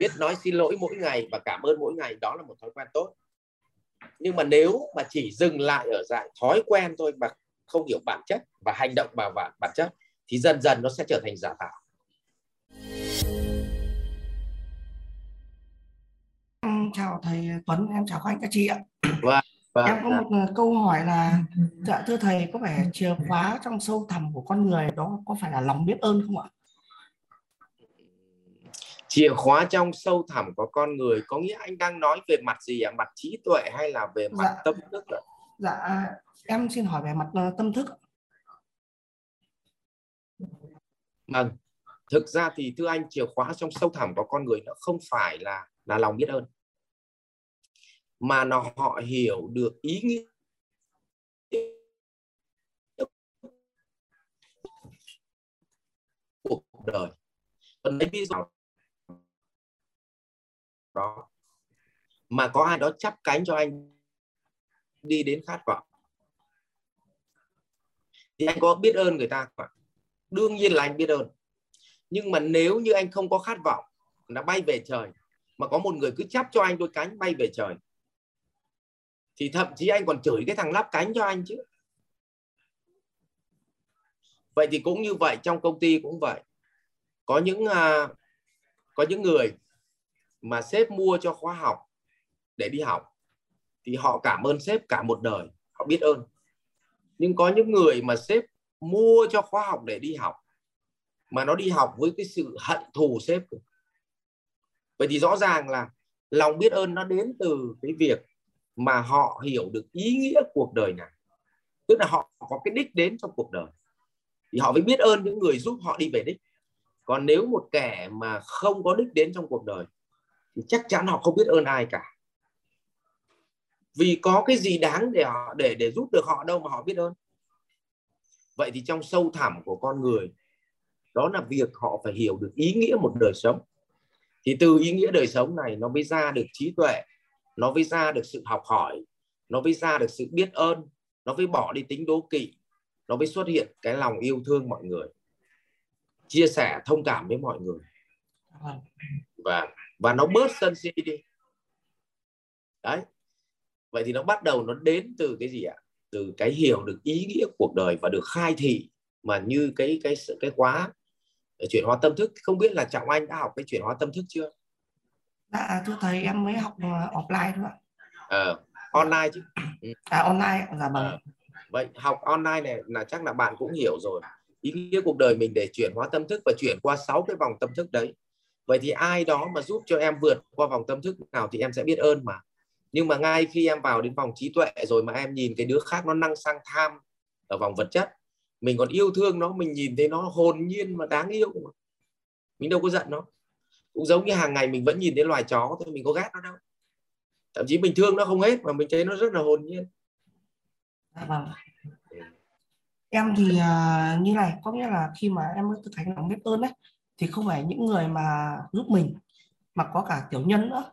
biết nói xin lỗi mỗi ngày và cảm ơn mỗi ngày đó là một thói quen tốt. Nhưng mà nếu mà chỉ dừng lại ở dạng thói quen thôi mà không hiểu bản chất và hành động vào bản, bản chất thì dần dần nó sẽ trở thành giả tạo. Em chào thầy Tuấn em chào các anh các chị ạ. Vâng, vâng, em có vâng. một uh, câu hỏi là dạ thưa thầy có phải chìa khóa trong sâu thẳm của con người đó có phải là lòng biết ơn không ạ chìa khóa trong sâu thẳm của con người có nghĩa anh đang nói về mặt gì ạ? Mặt trí tuệ hay là về mặt Dạ. tâm thức ạ? dạ em xin hỏi về mặt uh, tâm thức vâng. Thực ra thì thưa anh chìa khóa trong sâu thẳm của con người nó không phải là là lòng biết ơn. Mà nó họ hiểu được ý nghĩa cuộc đời. Còn lấy ví dụ đó. Mà có ai đó chắp cánh cho anh đi đến khát vọng? Thì anh có biết ơn người ta không ạ? Đương nhiên là anh biết ơn. Nhưng mà nếu như anh không có khát vọng nó bay về trời mà có một người cứ chắp cho anh đôi cánh bay về trời thì thậm chí anh còn chửi cái thằng lắp cánh cho anh chứ. Vậy thì cũng như vậy trong công ty cũng vậy. Có những uh, có những người mà sếp mua cho khóa học để đi học, thì họ cảm ơn sếp cả một đời, họ biết ơn. Nhưng có những người mà sếp mua cho khóa học để đi học, mà nó đi học với cái sự hận thù sếp vậy thì rõ ràng là lòng biết ơn nó đến từ cái việc mà họ hiểu được ý nghĩa cuộc đời này. Tức là họ có cái đích đến trong cuộc đời. Thì họ mới biết ơn những người giúp họ đi về đích. Còn nếu một kẻ mà không có đích đến trong cuộc đời thì chắc chắn họ không biết ơn ai cả. Vì có cái gì đáng để họ để để giúp được họ đâu mà họ biết ơn. Vậy thì trong sâu thẳm của con người đó là việc họ phải hiểu được ý nghĩa một đời sống. Thì từ ý nghĩa đời sống này nó mới ra được trí tuệ nó mới ra được sự học hỏi nó mới ra được sự biết ơn nó mới bỏ đi tính đố kỵ nó mới xuất hiện cái lòng yêu thương mọi người. Chia sẻ thông cảm với mọi người. Vâng. và và nó bớt sân si đi. Đấy. Vậy thì nó bắt đầu nó đến từ cái gì ạ? Từ cái hiểu được ý nghĩa cuộc đời và được khai thị mà như cái cái cái khóa chuyển hóa tâm thức. Không biết là trọng anh đã học cái chuyển hóa tâm thức chưa? Dạ thưa thầy em mới học uh, offline thôi ạ. Ờ, online chứ. À online dạ vâng. Ờ, vậy học online này là chắc là bạn cũng hiểu rồi. Ý nghĩa cuộc đời mình để chuyển hóa tâm thức và chuyển qua sáu cái vòng tâm thức đấy vậy thì ai đó mà giúp cho em vượt qua vòng tâm thức nào thì em sẽ biết ơn mà. Nhưng mà ngay khi em vào đến vòng trí tuệ rồi mà em nhìn cái đứa khác nó năng sang tham ở vòng vật chất mình còn yêu thương nó mình nhìn thấy nó hồn nhiên mà đáng yêu mà. mình đâu có giận nó. Cũng giống như hàng ngày mình vẫn nhìn thấy loài chó thôi mình có ghét nó đâu. Thậm chí mình thương nó không hết mà mình thấy nó rất là hồn nhiên. Dạ vâng. Em thì uh, như này có nghĩa là khi mà em mới thực hành lòng biết ơn đấy thì không phải những người mà giúp mình mà có cả tiểu nhân nữa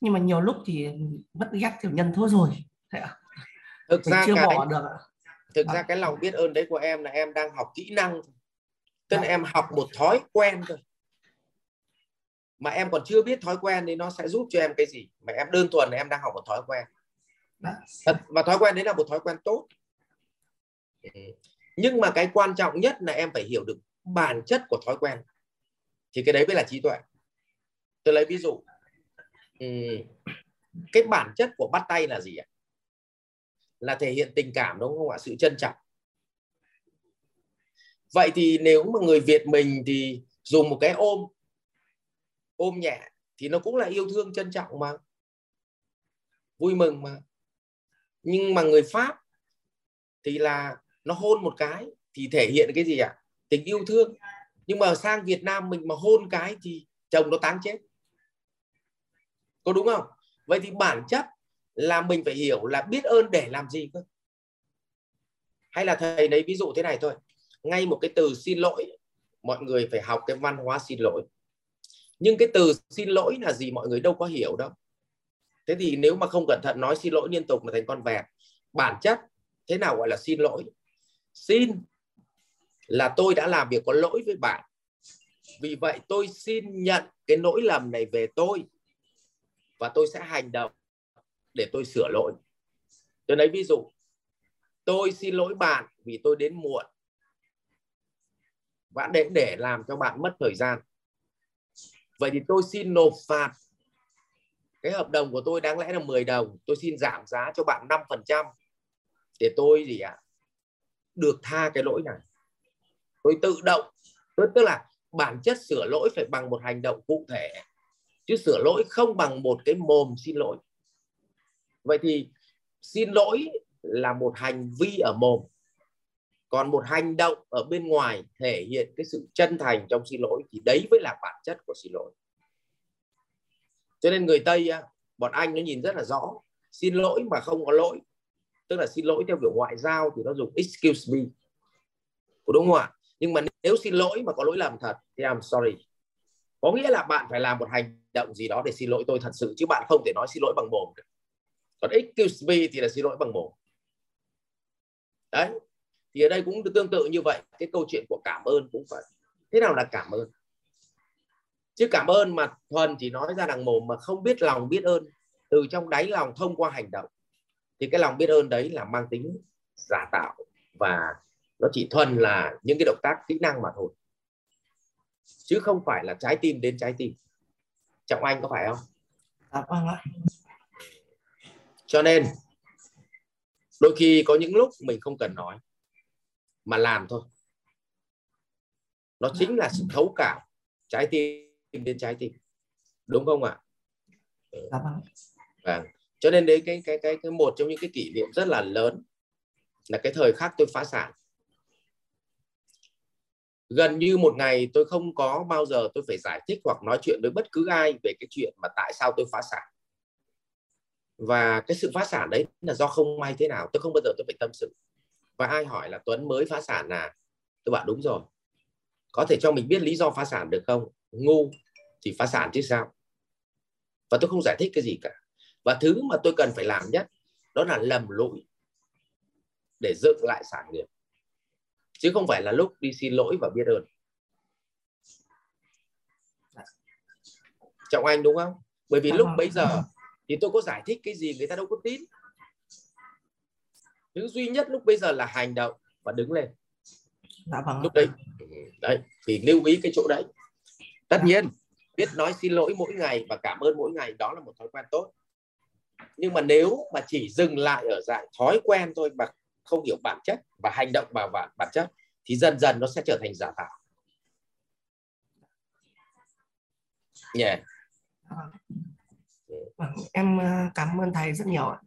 nhưng mà nhiều lúc thì vẫn ghét tiểu nhân thôi rồi Thế ạ. thực mình ra chưa cái bỏ được thực ra Vâng. cái lòng biết ơn đấy của em là em đang học kỹ năng tức là Dạ. em học một thói quen thôi mà em còn chưa biết thói quen thì nó sẽ giúp cho em cái gì mà em đơn thuần là em đang học một thói quen Dạ. Thật- và thói quen đấy là một thói quen tốt Ừ. nhưng mà cái quan trọng nhất là em phải hiểu được bản chất của thói quen thì cái đấy mới là trí tuệ. Tôi lấy ví dụ ừ, cái bản chất của bắt tay là gì ạ? Là thể hiện tình cảm đúng không ạ? Sự trân trọng. Vậy thì nếu mà người Việt mình thì dùng một cái ôm ôm nhẹ thì nó cũng là yêu thương trân trọng mà. Vui mừng mà. Nhưng mà người Pháp thì là nó hôn một cái thì thể hiện cái gì ạ? Tình yêu thương nhưng mà sang Việt Nam mình mà hôn cái thì chồng nó táng chết. Có đúng không? Vậy thì bản chất là mình phải hiểu là biết ơn để làm gì cơ. Hay là thầy lấy ví dụ thế này thôi. Ngay một cái từ xin lỗi, mọi người phải học cái văn hóa xin lỗi. Nhưng cái từ xin lỗi là gì mọi người đâu có hiểu đâu. Thế thì nếu mà không cẩn thận nói xin lỗi liên tục mà thành con vẹt, bản chất thế nào gọi là xin lỗi? Xin là tôi đã làm việc có lỗi với bạn. Vì vậy tôi xin nhận cái lỗi lầm này về tôi và tôi sẽ hành động để tôi sửa lỗi. Tôi lấy ví dụ, tôi xin lỗi bạn vì tôi đến muộn. Và để để làm cho bạn mất thời gian. Vậy thì tôi xin nộp phạt. Cái hợp đồng của tôi đáng lẽ là 10 đồng. Tôi xin giảm giá cho bạn 5% để tôi gì ạ? Được tha cái lỗi này tôi tự động tôi tức là bản chất sửa lỗi phải bằng một hành động cụ thể, chứ sửa lỗi không bằng một cái mồm xin lỗi. Vậy thì xin lỗi là một hành vi ở mồm, còn một hành động ở bên ngoài thể hiện cái sự chân thành trong xin lỗi thì đấy mới là bản chất của xin lỗi. Cho nên người tây bọn anh nó nhìn rất là rõ, xin lỗi mà không có lỗi, tức là xin lỗi theo kiểu ngoại giao thì nó dùng excuse me. Đúng không ạ? Nhưng mà nếu xin lỗi mà có lỗi lầm thật thì I'm sorry. Có nghĩa là bạn phải làm một hành động gì đó để xin lỗi tôi thật sự, chứ bạn không thể nói xin lỗi bằng mồm được. Còn excuse me thì là xin lỗi bằng mồm. Đấy, thì ở đây cũng tương tự như vậy. Cái câu chuyện của cảm ơn cũng vậy. Thế nào là cảm ơn? Chứ cảm ơn mà thuần chỉ nói ra đằng mồm mà không biết lòng biết ơn. Từ trong đáy lòng thông qua hành động, thì cái lòng biết ơn đấy là mang tính giả tạo và nó chỉ thuần là những cái động tác kỹ năng mà thôi. Chứ không phải là trái tim đến trái tim. Trọng anh có phải không? Dạ vâng ạ. Cho nên đôi khi có những lúc mình không cần nói mà làm thôi. Nó chính là sự thấu cảm trái tim đến trái tim. Đúng không ạ? Vâng vâng. Cho nên đấy cái cái cái cái một trong những cái kỷ niệm rất là lớn là cái thời khắc tôi phá sản gần như một ngày tôi không có bao giờ tôi phải giải thích hoặc nói chuyện với bất cứ ai về cái chuyện mà tại sao tôi phá sản. Và cái sự phá sản đấy là do không may thế nào, tôi không bao giờ tôi phải tâm sự. Và ai hỏi là Tuấn mới phá sản à? Tôi bảo đúng rồi. Có thể cho mình biết lý do phá sản được không? Ngu, thì phá sản chứ sao? Và tôi không giải thích cái gì cả. Và thứ mà tôi cần phải làm nhất, đó là lầm lỗi để dựng lại sản nghiệp chứ không phải là lúc đi xin lỗi và biết ơn. Trọng anh đúng không? Bởi vì lúc bấy giờ thì tôi có giải thích cái gì người ta đâu có tin. Thứ duy nhất lúc bây giờ là hành động và đứng lên. Dạ vâng lúc đấy đấy thì lưu ý cái chỗ đấy. Tất nhiên biết nói xin lỗi mỗi ngày và cảm ơn mỗi ngày đó là một thói quen tốt. Nhưng mà nếu mà chỉ dừng lại ở dạng thói quen thôi mà không hiểu bản chất và hành động vào bản, bản chất thì dần dần nó sẽ trở thành giả tạo yeah. Vâng. Em ờ, cảm ơn thầy rất nhiều ạ.